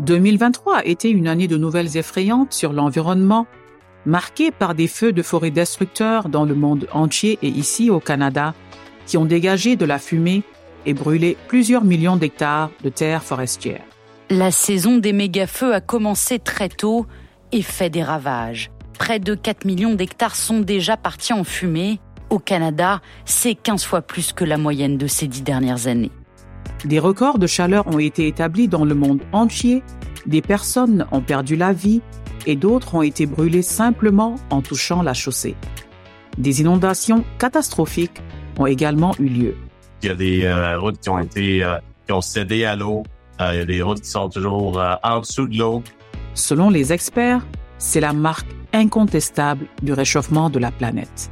2023 a été une année de nouvelles effrayantes sur l'environnement, marquée par des feux de forêt destructeurs dans le monde entier et ici au Canada, qui ont dégagé de la fumée et brûlé plusieurs millions d'hectares de terres forestières. La saison des méga-feux a commencé très tôt et fait des ravages. Près de 4 millions d'hectares sont déjà partis en fumée. Au Canada, c'est 15 fois plus que la moyenne de ces dix dernières années. Des records de chaleur ont été établis dans le monde entier, des personnes ont perdu la vie et d'autres ont été brûlées simplement en touchant la chaussée. Des inondations catastrophiques ont également eu lieu. Il y a des euh, routes qui ont été euh, qui ont cédé à l'eau. Euh, il y a des routes qui sont toujours en dessous de l'eau. Selon les experts, c'est la marque incontestable du réchauffement de la planète.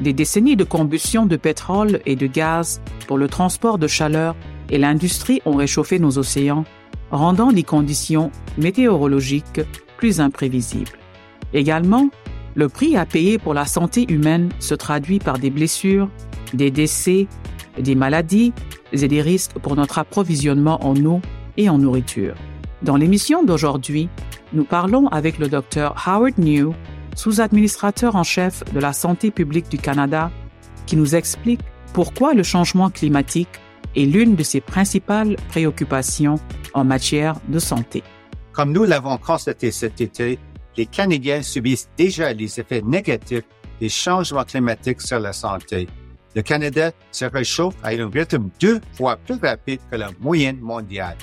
Des décennies de combustion de pétrole et de gaz pour le transport de chaleur et l'industrie ont réchauffé nos océans, rendant les conditions météorologiques plus imprévisibles. Également, le prix à payer pour la santé humaine se traduit par des blessures, des décès, des maladies et des risques pour notre approvisionnement en eau et en nourriture. Dans l'émission d'aujourd'hui, nous parlons avec le docteur Howard New, sous-administrateur en chef de la santé publique du Canada, qui nous explique pourquoi le changement climatique est l'une de ses principales préoccupations en matière de santé. Comme nous l'avons constaté cet été, les Canadiens subissent déjà les effets négatifs des changements climatiques sur la santé. Le Canada se réchauffe à un rythme deux fois plus rapide que la moyenne mondiale.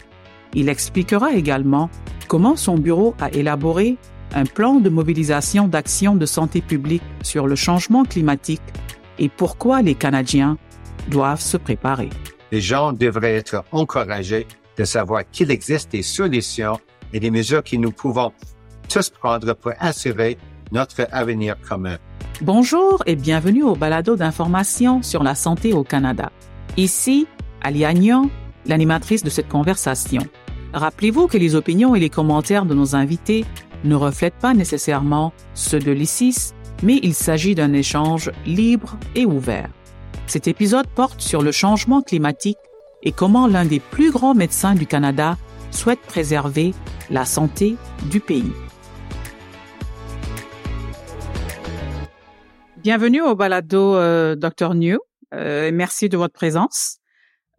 Il expliquera également comment son bureau a élaboré un plan de mobilisation d'actions de santé publique sur le changement climatique et pourquoi les Canadiens doivent se préparer. Les gens devraient être encouragés de savoir qu'il existe des solutions et des mesures que nous pouvons tous prendre pour assurer notre avenir commun. Bonjour et bienvenue au balado d'information sur la santé au Canada. Ici, Ali Agnan, l'animatrice de cette conversation. Rappelez-vous que les opinions et les commentaires de nos invités ne reflètent pas nécessairement ceux de l'ICIS, mais il s'agit d'un échange libre et ouvert. Cet épisode porte sur le changement climatique et comment l'un des plus grands médecins du Canada souhaite préserver la santé du pays. Bienvenue au balado euh, Dr New. Euh, merci de votre présence.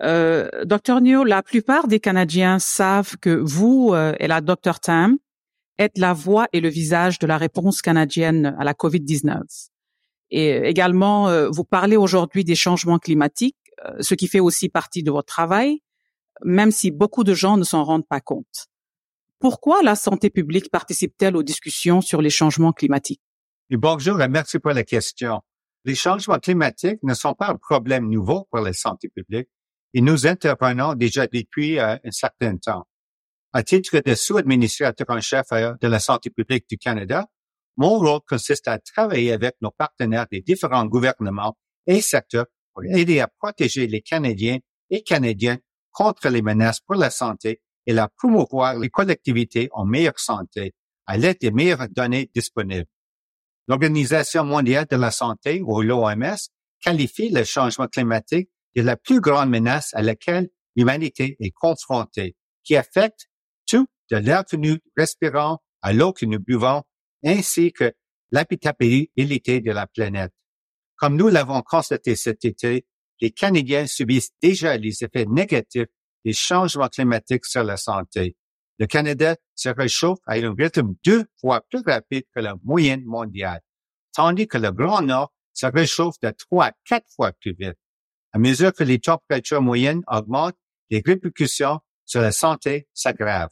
Euh, Dr New, la plupart des Canadiens savent que vous euh, et la Dr Tam êtes la voix et le visage de la réponse canadienne à la COVID-19. Et également, euh, vous parlez aujourd'hui des changements climatiques, euh, ce qui fait aussi partie de votre travail, même si beaucoup de gens ne s'en rendent pas compte. Pourquoi la santé publique participe-t-elle aux discussions sur les changements climatiques? bonjour et merci pour la question. Les changements climatiques ne sont pas un problème nouveau pour la santé publique et nous intervenons déjà depuis euh, un certain temps. À titre de sous-administrateur en chef de la santé publique du Canada, mon rôle consiste à travailler avec nos partenaires des différents gouvernements et secteurs pour aider à protéger les Canadiens et Canadiennes contre les menaces pour la santé et à promouvoir les collectivités en meilleure santé à l'aide des meilleures données disponibles. L'Organisation mondiale de la santé, ou l'OMS, qualifie le changement climatique de la plus grande menace à laquelle l'humanité est confrontée, qui affecte tout de l'air que nous respirons à l'eau que nous buvons, ainsi que l'habitabilité de la planète. Comme nous l'avons constaté cet été, les Canadiens subissent déjà les effets négatifs des changements climatiques sur la santé. Le Canada se réchauffe à un rythme deux fois plus rapide que la moyenne mondiale, tandis que le Grand Nord se réchauffe de trois à quatre fois plus vite. À mesure que les températures moyennes augmentent, les répercussions sur la santé s'aggrave.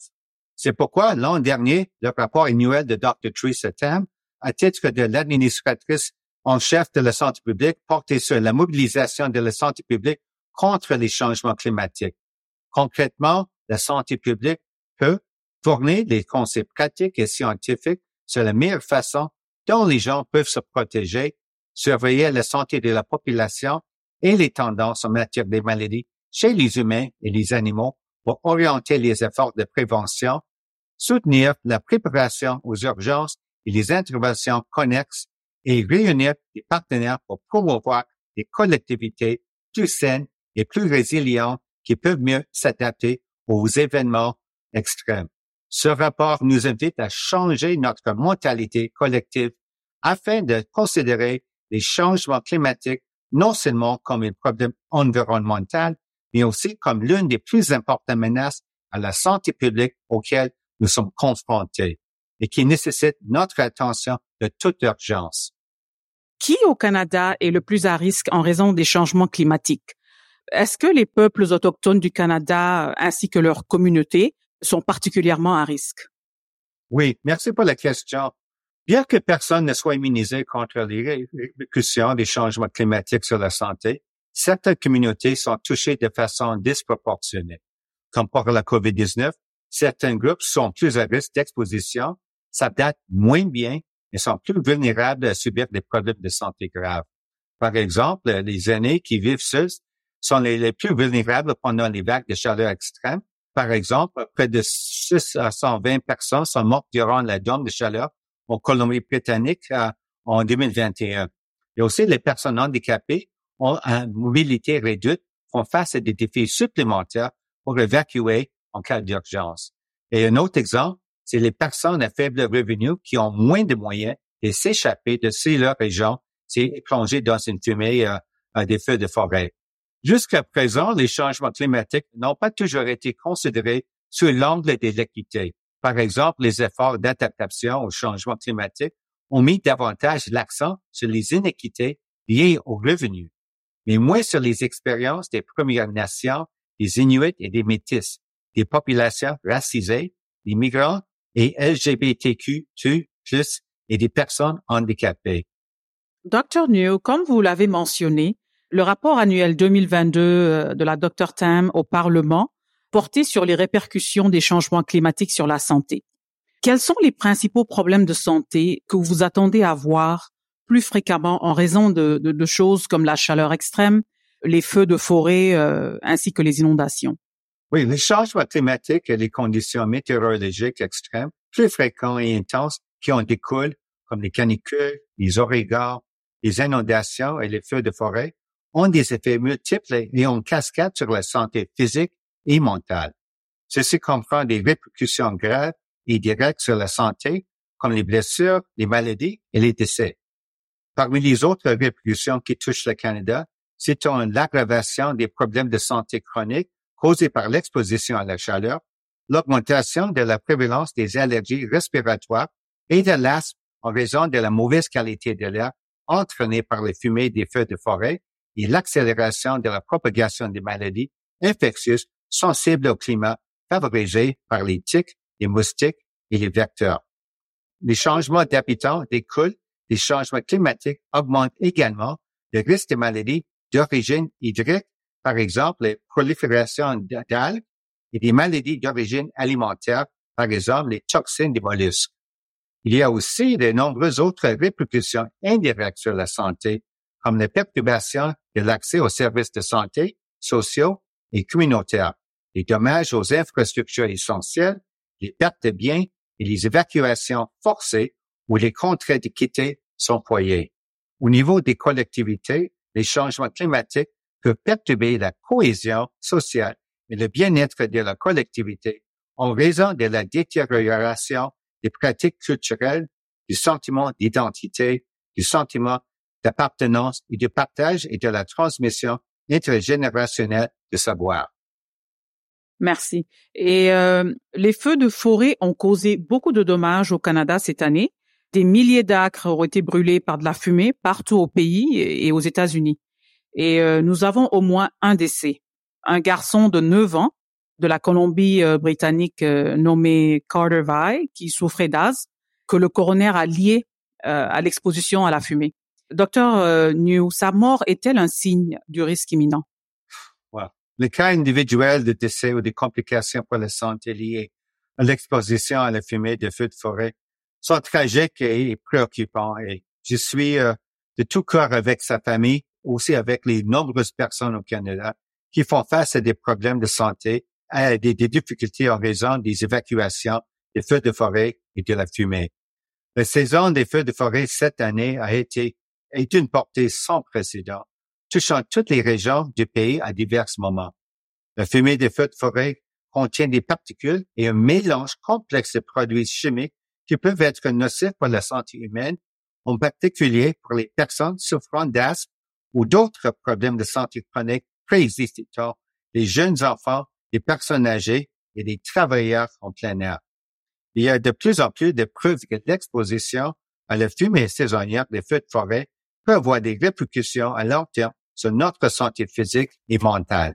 C'est pourquoi l'an dernier, le rapport annuel de Dr. Theresa Tam, à titre de l'administratrice en chef de la santé publique, portait sur la mobilisation de la santé publique contre les changements climatiques. Concrètement, la santé publique peut fournir des conseils pratiques et scientifiques sur la meilleure façon dont les gens peuvent se protéger, surveiller la santé de la population et les tendances en matière des maladies chez les humains et les animaux pour orienter les efforts de prévention, soutenir la préparation aux urgences et les interventions connexes et réunir des partenaires pour promouvoir des collectivités plus saines et plus résilientes qui peuvent mieux s'adapter aux événements extrêmes. Ce rapport nous invite à changer notre mentalité collective afin de considérer les changements climatiques non seulement comme un problème environnemental, mais aussi comme l'une des plus importantes menaces à la santé publique auxquelles nous sommes confrontés et qui nécessite notre attention de toute urgence. Qui au Canada est le plus à risque en raison des changements climatiques? Est-ce que les peuples autochtones du Canada ainsi que leurs communautés sont particulièrement à risque? Oui, merci pour la question. Bien que personne ne soit immunisé contre les répercussions des changements climatiques sur la santé, certaines communautés sont touchées de façon disproportionnée. Comme pour la COVID-19, certains groupes sont plus à risque d'exposition, s'adaptent moins bien et sont plus vulnérables à subir des problèmes de santé graves. Par exemple, les aînés qui vivent seuls sont les, plus vulnérables pendant les vagues de chaleur extrême. Par exemple, près de 620 personnes sont mortes durant la dôme de chaleur en Colombie-Britannique euh, en 2021. Et aussi, les personnes handicapées ont une mobilité réduite, font face à des défis supplémentaires pour évacuer en cas d'urgence. Et un autre exemple, c'est les personnes à faible revenu qui ont moins de moyens de s'échapper de ces leur région, c'est plonger dans une fumée des feux de forêt. Jusqu'à présent, les changements climatiques n'ont pas toujours été considérés sous l'angle de l'équité. Par exemple, les efforts d'adaptation au changement climatique ont mis davantage l'accent sur les inéquités liées aux revenus, mais moins sur les expériences des Premières Nations, des Inuits et des Métis, des populations racisées, des migrants et LGBTQ+, et des personnes handicapées. Dr. New, comme vous l'avez mentionné, le rapport annuel 2022 euh, de la Dr. Tam au Parlement porté sur les répercussions des changements climatiques sur la santé. Quels sont les principaux problèmes de santé que vous attendez à voir plus fréquemment en raison de, de, choses comme la chaleur extrême, les feux de forêt euh, ainsi que les inondations? Oui, les changements climatiques et les conditions météorologiques extrêmes plus fréquents et intenses qui en découlent, comme les canicules, les ouragans, les inondations et les feux de forêt, ont des effets multiples et ont cascade sur la santé physique et mentale. Ceci comprend des répercussions graves et directes sur la santé, comme les blessures, les maladies et les décès. Parmi les autres répercussions qui touchent le Canada, citons l'aggravation des problèmes de santé chroniques causés par l'exposition à la chaleur, l'augmentation de la prévalence des allergies respiratoires et de l'asthme en raison de la mauvaise qualité de l'air entraînée par les fumées des feux de forêt et l'accélération de la propagation des maladies infectieuses sensibles au climat favorisés par les tiques, les moustiques et les vecteurs. Les changements d'habitants découlent des changements climatiques augmentent également le risque de maladies d'origine hydrique, par exemple la prolifération d'algues et des maladies d'origine alimentaire, par exemple les toxines des mollusques. Il y a aussi de nombreuses autres répercussions indirectes sur la santé, comme les perturbations de l'accès aux services de santé sociaux et communautaires, les dommages aux infrastructures essentielles, les pertes de biens et les évacuations forcées où les contrats de quitter sont foyés. Au niveau des collectivités, les changements climatiques peuvent perturber la cohésion sociale et le bien-être de la collectivité en raison de la détérioration des pratiques culturelles, du sentiment d'identité, du sentiment d'appartenance et du partage et de la transmission intergénérationnelle de savoir. Merci. Et euh, les feux de forêt ont causé beaucoup de dommages au Canada cette année. Des milliers d'acres ont été brûlés par de la fumée partout au pays et aux États-Unis. Et euh, nous avons au moins un décès. Un garçon de 9 ans de la Colombie-Britannique euh, nommé Carter Vai qui souffrait d'asthme que le coroner a lié à l'exposition à la fumée. Docteur New, sa mort est-elle un signe du risque imminent? Les cas individuels de décès ou de complications pour la santé liées à l'exposition à la fumée de feux de forêt sont tragiques et préoccupants. Et je suis euh, de tout cœur avec sa famille, aussi avec les nombreuses personnes au Canada qui font face à des problèmes de santé, à des, difficultés en raison des évacuations des feux de forêt et de la fumée. La saison des feux de forêt cette année a été est une portée sans précédent touchant toutes les régions du pays à divers moments. La fumée des feux de forêt contient des particules et un mélange complexe de produits chimiques qui peuvent être nocifs pour la santé humaine, en particulier pour les personnes souffrant d'asthme ou d'autres problèmes de santé chronique préexistants, les jeunes enfants, les personnes âgées et les travailleurs en plein air. Il y a de plus en plus de preuves que l'exposition à la fumée saisonnière des feux de forêt peut avoir des répercussions à long terme sur notre santé physique et mentale.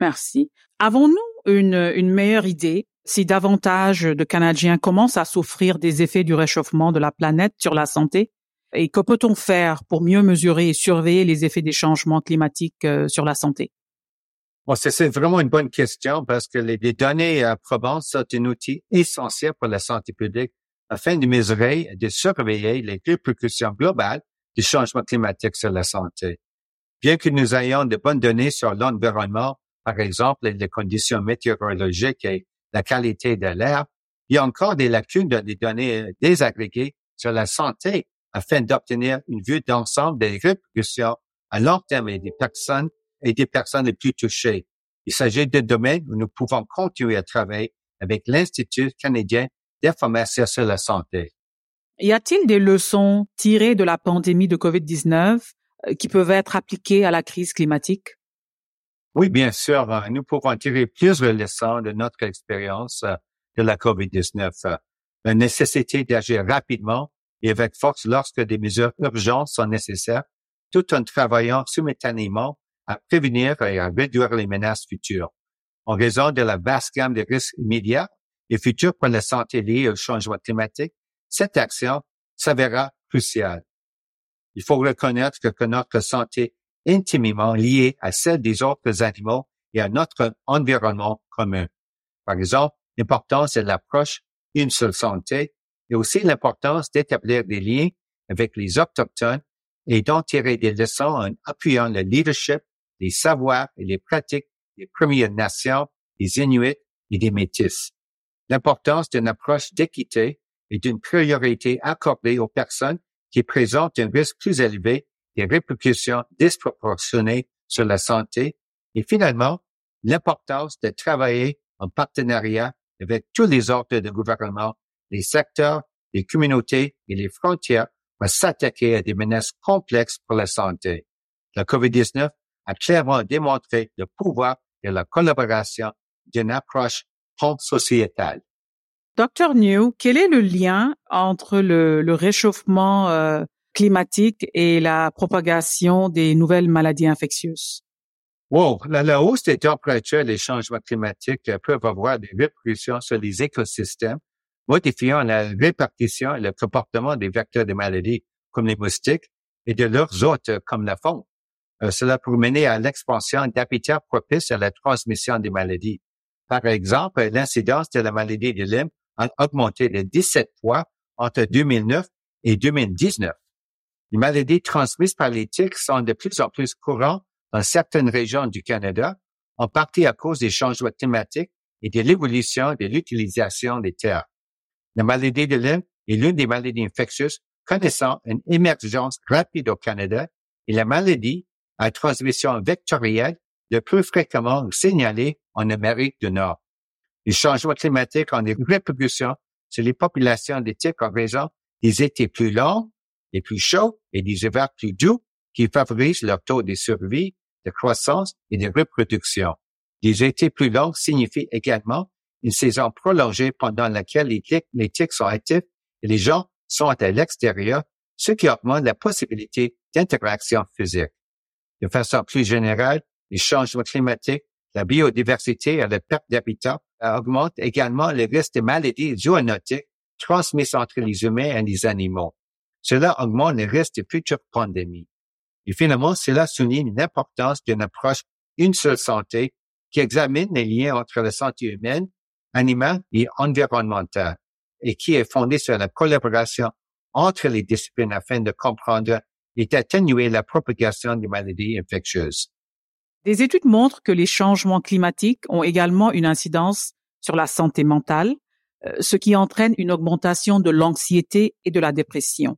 Merci. Avons-nous une, une meilleure idée si davantage de Canadiens commencent à souffrir des effets du réchauffement de la planète sur la santé? Et que peut-on faire pour mieux mesurer et surveiller les effets des changements climatiques euh, sur la santé? Bon, c'est vraiment une bonne question parce que les, données probantes sont un outil essentiel pour la santé publique afin de mesurer et de surveiller les répercussions globales du changement climatique sur la santé. Bien que nous ayons de bonnes données sur l'environnement, par exemple les conditions météorologiques et la qualité de l'air, il y a encore des lacunes dans les données euh, désagrégées sur la santé afin d'obtenir une vue d'ensemble des répercussions à long terme des personnes et des personnes les plus touchées. Il s'agit de domaines où nous pouvons continuer à travailler avec l'Institut canadien d'information sur la santé. Y a-t-il des leçons tirées de la pandémie de COVID-19 euh, qui peuvent être appliquées à la crise climatique? Oui, bien sûr. Euh, nous pouvons tirer plusieurs leçons de notre expérience euh, de la COVID-19. La nécessité d'agir rapidement et avec force lorsque des mesures urgentes sont nécessaires, tout en travaillant simultanément à prévenir et à réduire les menaces futures. En raison de la vaste gamme de risques immédiats et futurs pour la santé liée au changement climatique, cette action s'avéra cruciale. Il faut reconnaître que notre santé intimement liée à celle des autres animaux et à notre environnement commun. Par exemple, l'importance de l'approche une seule santé et aussi l'importance d'établir des liens avec les autochtones et d'en tirer des leçons en appuyant le leadership, les savoirs et les pratiques des Premières Nations, des Inuits et des Métis. L'importance d'une approche d'équité et d'une priorité accordée aux personnes qui présentent un risque plus élevé des répercussions disproportionnées sur la santé et finalement l'importance de travailler en partenariat avec tous les ordres de gouvernement, les secteurs, les communautés et les frontières pour s'attaquer à des menaces complexes pour la santé. La COVID-19 a clairement démontré le pouvoir de la collaboration d'une approche sociétale. Docteur New, quel est le lien entre le, le réchauffement euh, climatique et la propagation des nouvelles maladies infectieuses? Wow, la, hausse des températures et les changements climatiques peuvent avoir des répercussions sur les écosystèmes, modifiant la répartition et le comportement des vecteurs de maladies, comme les moustiques, et de leurs hôtes, comme la faune. Euh, cela peut mener à l'expansion d'habitats propices à la transmission des maladies. Par exemple, l'incidence de la maladie de Lyme a augmenté de 17 fois entre 2009 et 2019. Les maladies transmises par les tiques sont de plus en plus courantes dans certaines régions du Canada, en partie à cause des changements climatiques et de l'évolution de l'utilisation des terres. La maladie de Lyme est l'une des maladies infectieuses connaissant une émergence rapide au Canada et la maladie à transmission vectorielle le plus fréquemment signalée en Amérique du Nord. Les changements climatiques ont des répercussions sur les populations des tiques en raison des étés plus longs les plus chauds et des hivers plus doux qui favorisent leur taux de survie, de croissance et de reproduction. Les étés plus longs signifient également une saison prolongée pendant laquelle les tiques, les tiques sont actifs et les gens sont à l'extérieur, ce qui augmente la possibilité d'interaction physique. De façon plus générale, les changements climatiques, la biodiversité et la perte d'habitat augmentent également le risque de maladies zoonotiques transmises entre les humains et les animaux. Cela augmente le risque de futures pandémies. Et finalement, cela souligne l'importance d'une approche une seule santé qui examine les liens entre la santé humaine, animale et environnementale et qui est fondée sur la collaboration entre les disciplines afin de comprendre et d'atténuer la propagation des maladies infectieuses. Des études montrent que les changements climatiques ont également une incidence sur la santé mentale, euh, ce qui entraîne une augmentation de l'anxiété et de la dépression.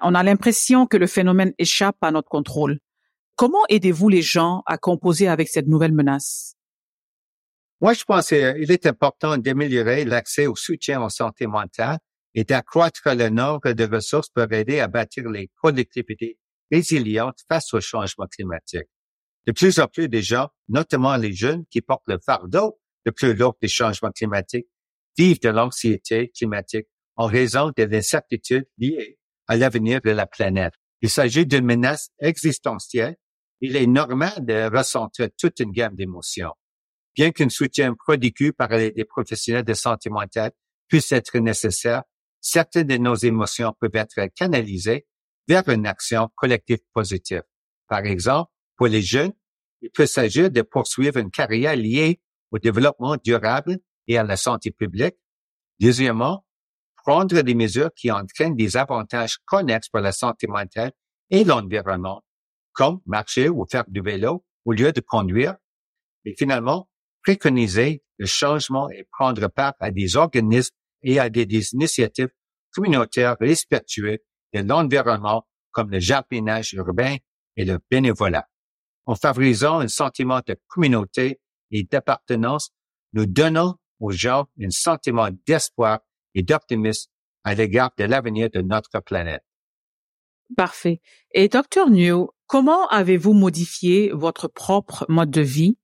On a l'impression que le phénomène échappe à notre contrôle. Comment aidez-vous les gens à composer avec cette nouvelle menace? Moi, je pense qu'il est important d'améliorer l'accès au soutien en santé mentale et d'accroître le nombre de ressources pour aider à bâtir les collectivités résilientes face au changement climatique. De plus en plus de gens, notamment les jeunes qui portent le fardeau le plus lourd des changements climatiques, vivent de l'anxiété climatique en raison de l'incertitude liée à l'avenir de la planète. Il s'agit d'une menace existentielle. Il est normal de ressentir toute une gamme d'émotions. Bien qu'un soutien prodigué par des professionnels de santé mentale puisse être nécessaire, certaines de nos émotions peuvent être canalisées vers une action collective positive. Par exemple, pour les jeunes, il peut s'agir de poursuivre une carrière liée au développement durable et à la santé publique. Deuxièmement, prendre des mesures qui entraînent des avantages connexes pour la santé mentale et l'environnement, comme marcher ou faire du vélo au lieu de conduire. Et finalement, préconiser le changement et prendre part à des organismes et à des, initiatives communautaires respectueuses de l'environnement comme le jardinage urbain et le bénévolat. En favorisant un sentiment de communauté et d'appartenance, nous donnons aux gens un sentiment d'espoir et d'optimisme à l'égard de l'avenir de notre planète. Parfait. Et Dr. New, comment avez-vous modifié votre propre mode de vie?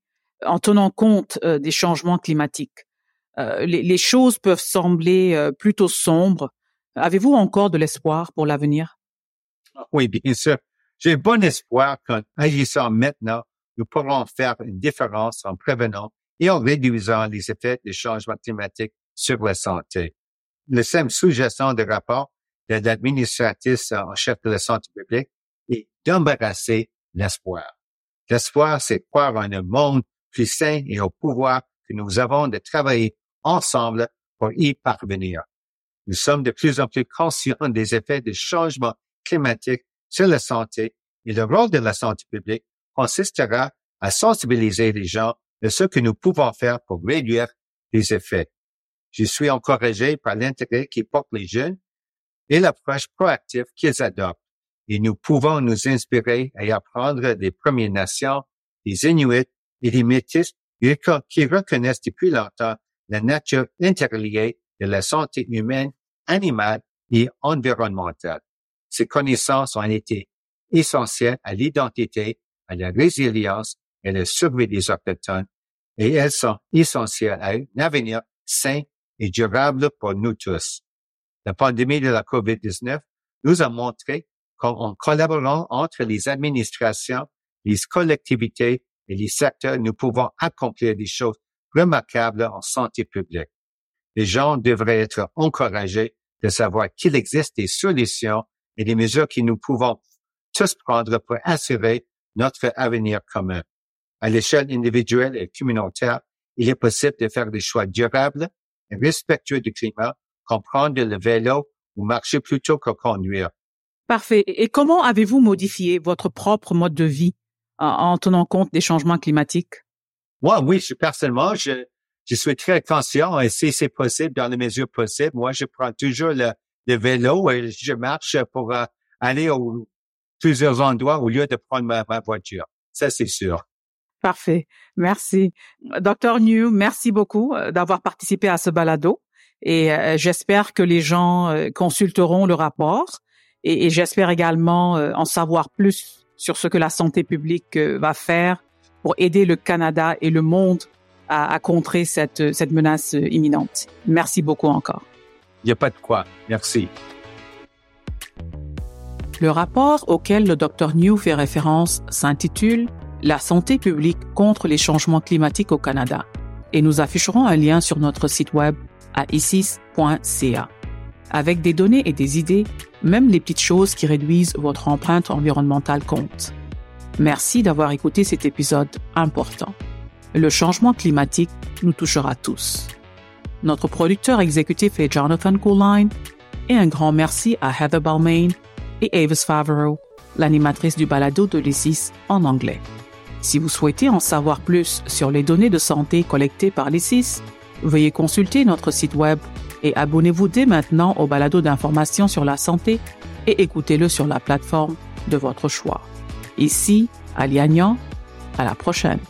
En tenant compte euh, des changements climatiques? Euh, les, choses peuvent sembler euh, plutôt sombres. Avez-vous encore de l'espoir pour l'avenir? Oui, bien sûr. J'ai bon espoir qu'en agissant maintenant, nous pourrons faire une différence en prévenant et en réduisant les effets des changements climatiques sur la santé. Le thème sous-jacent de rapport de l'administratrice en chef de la santé publique est d'embarrasser l'espoir. L'espoir, c'est croire en un monde plus sain et au pouvoir que nous avons de travailler ensemble pour y parvenir. Nous sommes de plus en plus conscients des effets des changements climatiques sur la santé et le rôle de la santé publique consistera à sensibiliser les gens de ce que nous pouvons faire pour réduire les effets. Je suis encouragé par l'intérêt qui porte les jeunes et l'approche proactive qu'ils adoptent. Et nous pouvons nous inspirer et apprendre des Premières Nations, des Inuits et des Métis qui reconnaissent depuis longtemps la nature interliée de la santé humaine, animale et environnementale. Ces connaissances ont été essentielles à l'identité, à la résilience et à la survie des Autochtones et elles sont essentielles à un avenir sain et durable pour nous tous. La pandémie de la COVID-19 nous a montré qu'en collaborant entre les administrations, les collectivités et les secteurs, nous pouvons accomplir des choses remarquables en santé publique. Les gens devraient être encouragés de savoir qu'il existe des solutions et des mesures que nous pouvons tous prendre pour assurer notre avenir commun. À l'échelle individuelle et communautaire, il est possible de faire des choix durables et respectueux du climat, comprendre le vélo ou marcher plutôt que conduire. Parfait. Et comment avez-vous modifié votre propre mode de vie? En, tenant compte des changements climatiques? Moi, oui, je, personnellement, je, je suis très conscient et si c'est possible, dans les mesures possibles, moi, je prends toujours le, vélo et je marche pour euh, aller à plusieurs endroits au lieu de prendre ma, ma voiture. Ça, c'est sûr. Parfait. Merci. Docteur New, merci beaucoup euh, d'avoir participé à ce balado et euh, j'espère que les gens euh, consulteront le rapport et, j'espère également en savoir plus sur ce que la santé publique va faire pour aider le Canada et le monde à, à contrer cette, cette menace imminente. Merci beaucoup encore. Il n'y a pas de quoi. Merci. Le rapport auquel le Dr New fait référence s'intitule la santé publique contre les changements climatiques au Canada et nous afficherons un lien sur notre site web à isis.ca. Avec des données et des idées, même les petites choses qui réduisent votre empreinte environnementale comptent. Merci d'avoir écouté cet épisode important. Le changement climatique nous touchera tous. Notre producteur exécutif est Jonathan Coline et un grand merci à Heather Balmain et Avis Favreau, l'animatrice du balado de l'ISIS en anglais. Si vous souhaitez en savoir plus sur les données de santé collectées par l'ISIS, veuillez consulter notre site web et abonnez-vous dès maintenant au balado d'information sur la santé et écoutez-le sur la plateforme de votre choix. Ici, à Liagnan, à la prochaine.